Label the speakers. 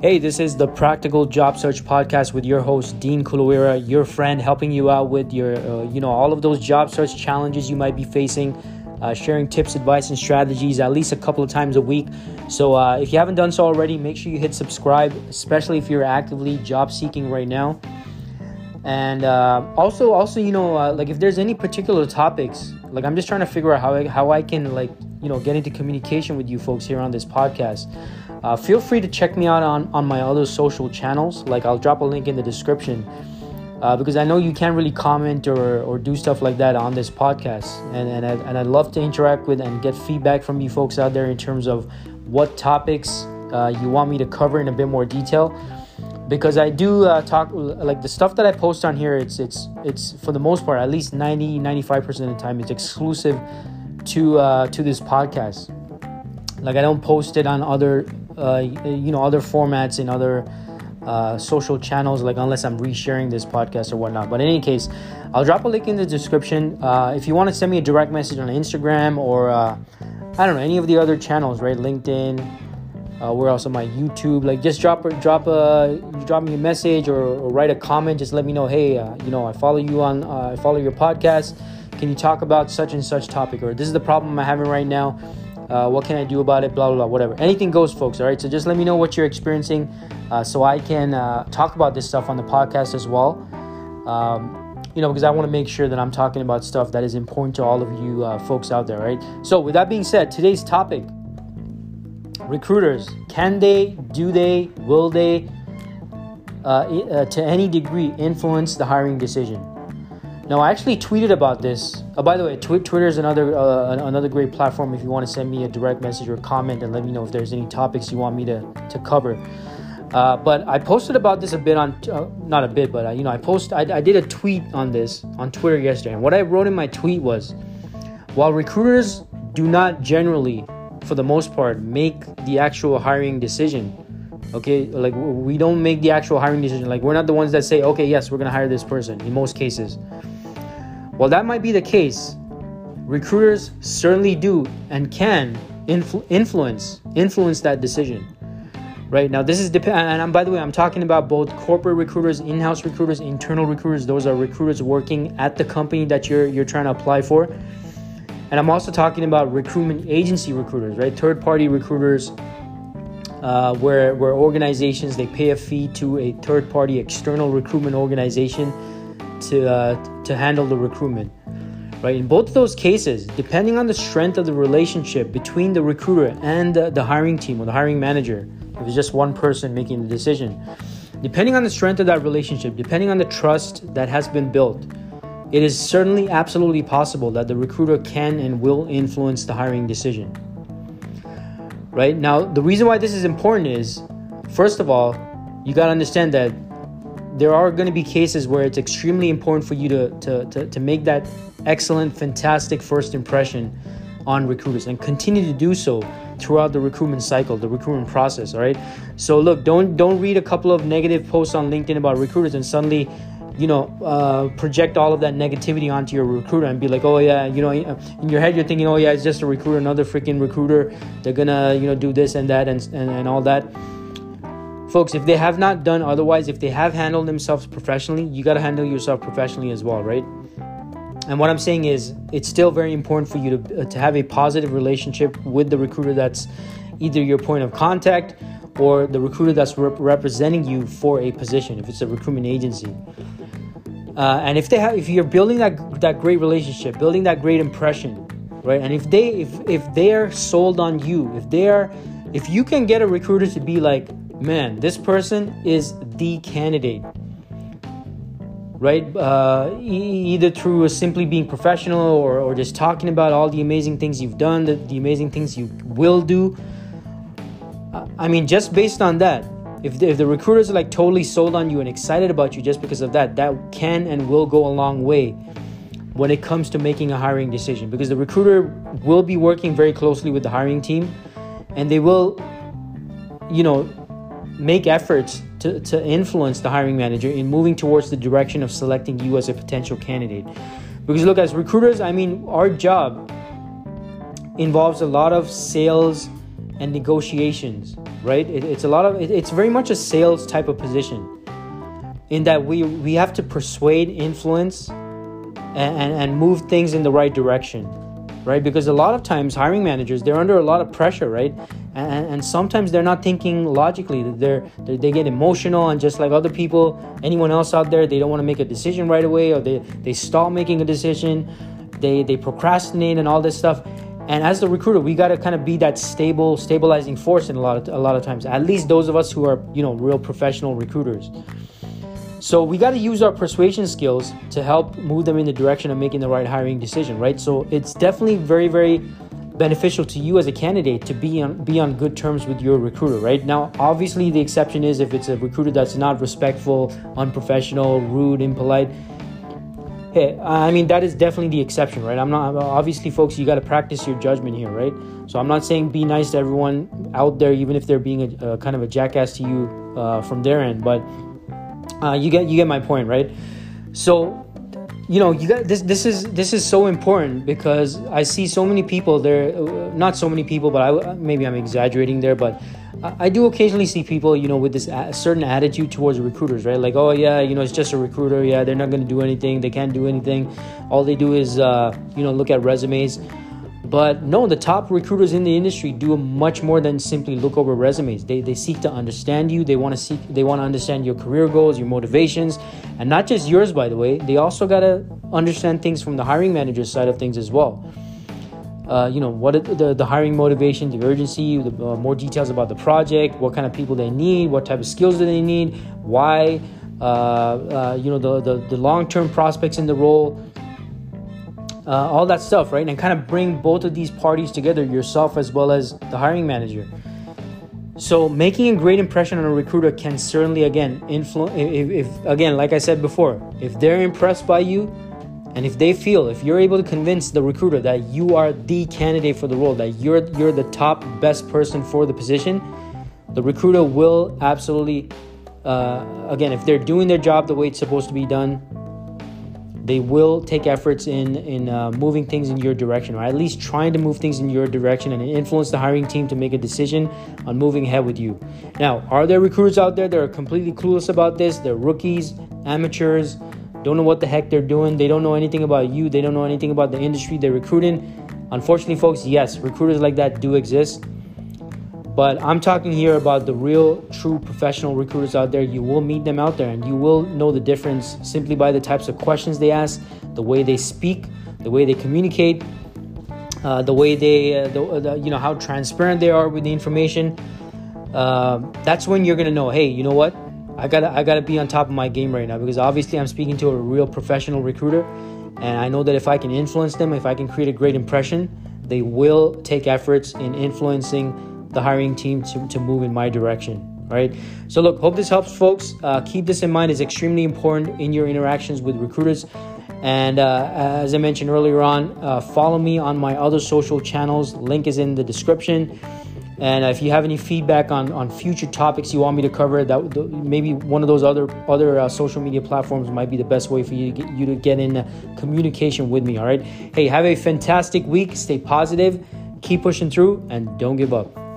Speaker 1: Hey, this is the Practical Job Search Podcast with your host Dean Kulaweera, your friend, helping you out with your, uh, you know, all of those job search challenges you might be facing, uh, sharing tips, advice, and strategies at least a couple of times a week. So, uh, if you haven't done so already, make sure you hit subscribe, especially if you're actively job seeking right now. And uh, also, also, you know, uh, like if there's any particular topics, like I'm just trying to figure out how I, how I can like, you know, get into communication with you folks here on this podcast. Uh, feel free to check me out on, on my other social channels. Like I'll drop a link in the description uh, because I know you can't really comment or, or do stuff like that on this podcast. And, and, I, and I'd love to interact with and get feedback from you folks out there in terms of what topics uh, you want me to cover in a bit more detail. Because I do uh, talk like the stuff that I post on here. It's it's it's for the most part, at least 90 95 percent of the time, it's exclusive to uh, to this podcast. Like I don't post it on other you know other formats in other uh, social channels like unless i'm resharing this podcast or whatnot. But in any case i'll drop a link in the description. Uh, if you want to send me a direct message on instagram or uh, i don't know any of the other channels right? Linkedin uh, where else on my youtube like just drop a drop a drop me a message or, or write a comment just let me know hey uh, you know i follow you on i follow your podcast. Can you talk about such and such topic? Or this is the problem i'm having right now uh, what can I do about it? Blah, blah, blah, whatever. Anything goes, folks. All right. So just let me know what you're experiencing uh, so I can uh, talk about this stuff on the podcast as well. Um, you know, because I want to make sure that I'm talking about stuff that is important to all of you uh, folks out there, right? So, with that being said, today's topic recruiters can they, do they, will they, uh, uh, to any degree, influence the hiring decision? Now, I actually tweeted about this. Oh, by the way, tw- Twitter is another uh, another great platform if you want to send me a direct message or comment and let me know if there's any topics you want me to to cover. Uh, but I posted about this a bit on uh, not a bit, but uh, you know I post I, I did a tweet on this on Twitter yesterday, and what I wrote in my tweet was, while recruiters do not generally, for the most part, make the actual hiring decision. Okay, like we don't make the actual hiring decision. Like we're not the ones that say, okay, yes, we're gonna hire this person. In most cases, while that might be the case, recruiters certainly do and can influ- influence influence that decision. Right now, this is depend. And I'm, by the way, I'm talking about both corporate recruiters, in-house recruiters, internal recruiters. Those are recruiters working at the company that you're you're trying to apply for. And I'm also talking about recruitment agency recruiters, right? Third-party recruiters, uh, where where organizations they pay a fee to a third-party external recruitment organization to uh, to handle the recruitment right? In both of those cases depending on the strength of the relationship between the recruiter and the, the hiring team or the hiring manager if it's just one person making the decision depending on the strength of that relationship depending on the trust that has been built it is certainly absolutely possible that the recruiter can and will influence the hiring decision right? Now the reason why this is important is first of all you got to understand that there are going to be cases where it's extremely important for you to, to, to, to make that excellent, fantastic first impression on recruiters and continue to do so throughout the recruitment cycle, the recruitment process. All right. So look, don't don't read a couple of negative posts on LinkedIn about recruiters and suddenly, you know, uh, project all of that negativity onto your recruiter and be like, oh yeah, you know, in your head you're thinking, oh yeah, it's just a recruiter, another freaking recruiter. They're gonna, you know, do this and that and and, and all that. Folks, if they have not done otherwise, if they have handled themselves professionally, you got to handle yourself professionally as well, right? And what I'm saying is, it's still very important for you to, uh, to have a positive relationship with the recruiter that's either your point of contact or the recruiter that's rep- representing you for a position, if it's a recruitment agency. Uh, and if they have, if you're building that that great relationship, building that great impression, right? And if they if if they are sold on you, if they are, if you can get a recruiter to be like, man, this person is the candidate. Right? Uh, either through simply being professional or, or just talking about all the amazing things you've done, the, the amazing things you will do. I mean, just based on that, if the, if the recruiters are like totally sold on you and excited about you just because of that, that can and will go a long way when it comes to making a hiring decision because the recruiter will be working very closely with the hiring team and they will, you know, make efforts to, to influence the hiring manager in moving towards the direction of selecting you as a potential candidate. Because look, as recruiters, I mean, our job involves a lot of sales and negotiations, right? It, it's a lot of it, it's very much a sales type of position in that we we have to persuade, influence, and, and, and move things in the right direction, right? Because a lot of times hiring managers they're under a lot of pressure, right? And, and sometimes they're not thinking logically. They're, they're they get emotional, and just like other people, anyone else out there, they don't want to make a decision right away, or they they stop making a decision, they they procrastinate and all this stuff. And as the recruiter, we got to kind of be that stable, stabilizing force in a lot of a lot of times. At least those of us who are you know real professional recruiters. So we got to use our persuasion skills to help move them in the direction of making the right hiring decision, right? So it's definitely very, very beneficial to you as a candidate to be on be on good terms with your recruiter, right? Now, obviously, the exception is if it's a recruiter that's not respectful, unprofessional, rude, impolite. Hey, I mean that is definitely the exception, right? I'm not obviously, folks. You got to practice your judgment here, right? So I'm not saying be nice to everyone out there, even if they're being a, a kind of a jackass to you uh, from their end, but uh, you get you get my point, right? So, you know, you got this. This is this is so important because I see so many people there. Uh, not so many people, but I maybe I'm exaggerating there, but I do occasionally see people, you know, with this certain attitude towards recruiters, right? Like, oh yeah, you know, it's just a recruiter. Yeah, they're not going to do anything. They can't do anything. All they do is, uh, you know, look at resumes. But no, the top recruiters in the industry do much more than simply look over resumes. They, they seek to understand you. They want to seek they want to understand your career goals, your motivations, and not just yours by the way. They also got to understand things from the hiring manager's side of things as well. Uh, you know what the, the hiring motivation, the urgency, the uh, more details about the project, what kind of people they need, what type of skills do they need, why, uh, uh you know the, the, the long-term prospects in the role, uh, all that stuff, right? And kind of bring both of these parties together, yourself as well as the hiring manager. So making a great impression on a recruiter can certainly again influence. If, if again, like I said before, if they're impressed by you, and if they feel, if you're able to convince the recruiter that you are the candidate for the role, that you're you're the top best person for the position, the recruiter will absolutely, uh, again, if they're doing their job the way it's supposed to be done, they will take efforts in in uh, moving things in your direction or at least trying to move things in your direction and influence the hiring team to make a decision on moving ahead with you. Now are there recruiters out there that are completely clueless about this? They're rookies amateurs don't know what the heck they're doing. They don't know anything about you. They don't know anything about the industry they're recruiting. Unfortunately folks yes recruiters like that do exist but I'm talking here about the real, true professional recruiters out there. You will meet them out there and you will know the difference simply by the types of questions they ask, the way they speak, the way they communicate, uh, the way they, uh, the, uh, the, you know, how transparent they are with the information. Uh, that's when you're gonna know, hey, you know what? I gotta, I gotta be on top of my game right now because obviously I'm speaking to a real professional recruiter, and I know that if I can influence them, if I can create a great impression, they will take efforts in influencing the hiring team to, to move in my direction right? So look hope this helps folks. Uh, keep this in mind. Is extremely important in your interactions with recruiters. And uh, as i mentioned earlier on uh, follow me on my other social channels. Link is in the description. And if you have any feedback on, on future topics you want me to cover that maybe one of those other other uh, social media platforms might be the best way for you to get you to get in communication with me all right? Hey have a fantastic week. Stay positive. Keep pushing through and don't give up